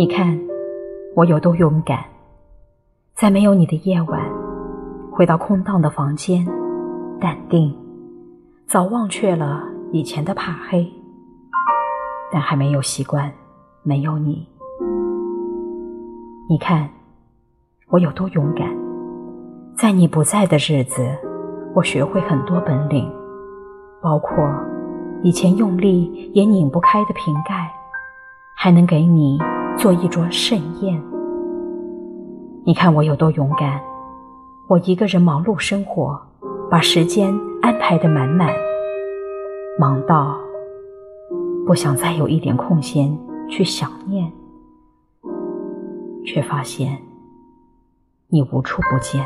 你看我有多勇敢，在没有你的夜晚，回到空荡的房间，淡定，早忘却了以前的怕黑，但还没有习惯没有你。你看我有多勇敢，在你不在的日子，我学会很多本领，包括以前用力也拧不开的瓶盖。还能给你做一桌盛宴。你看我有多勇敢！我一个人忙碌生活，把时间安排的满满，忙到不想再有一点空闲去想念，却发现你无处不见。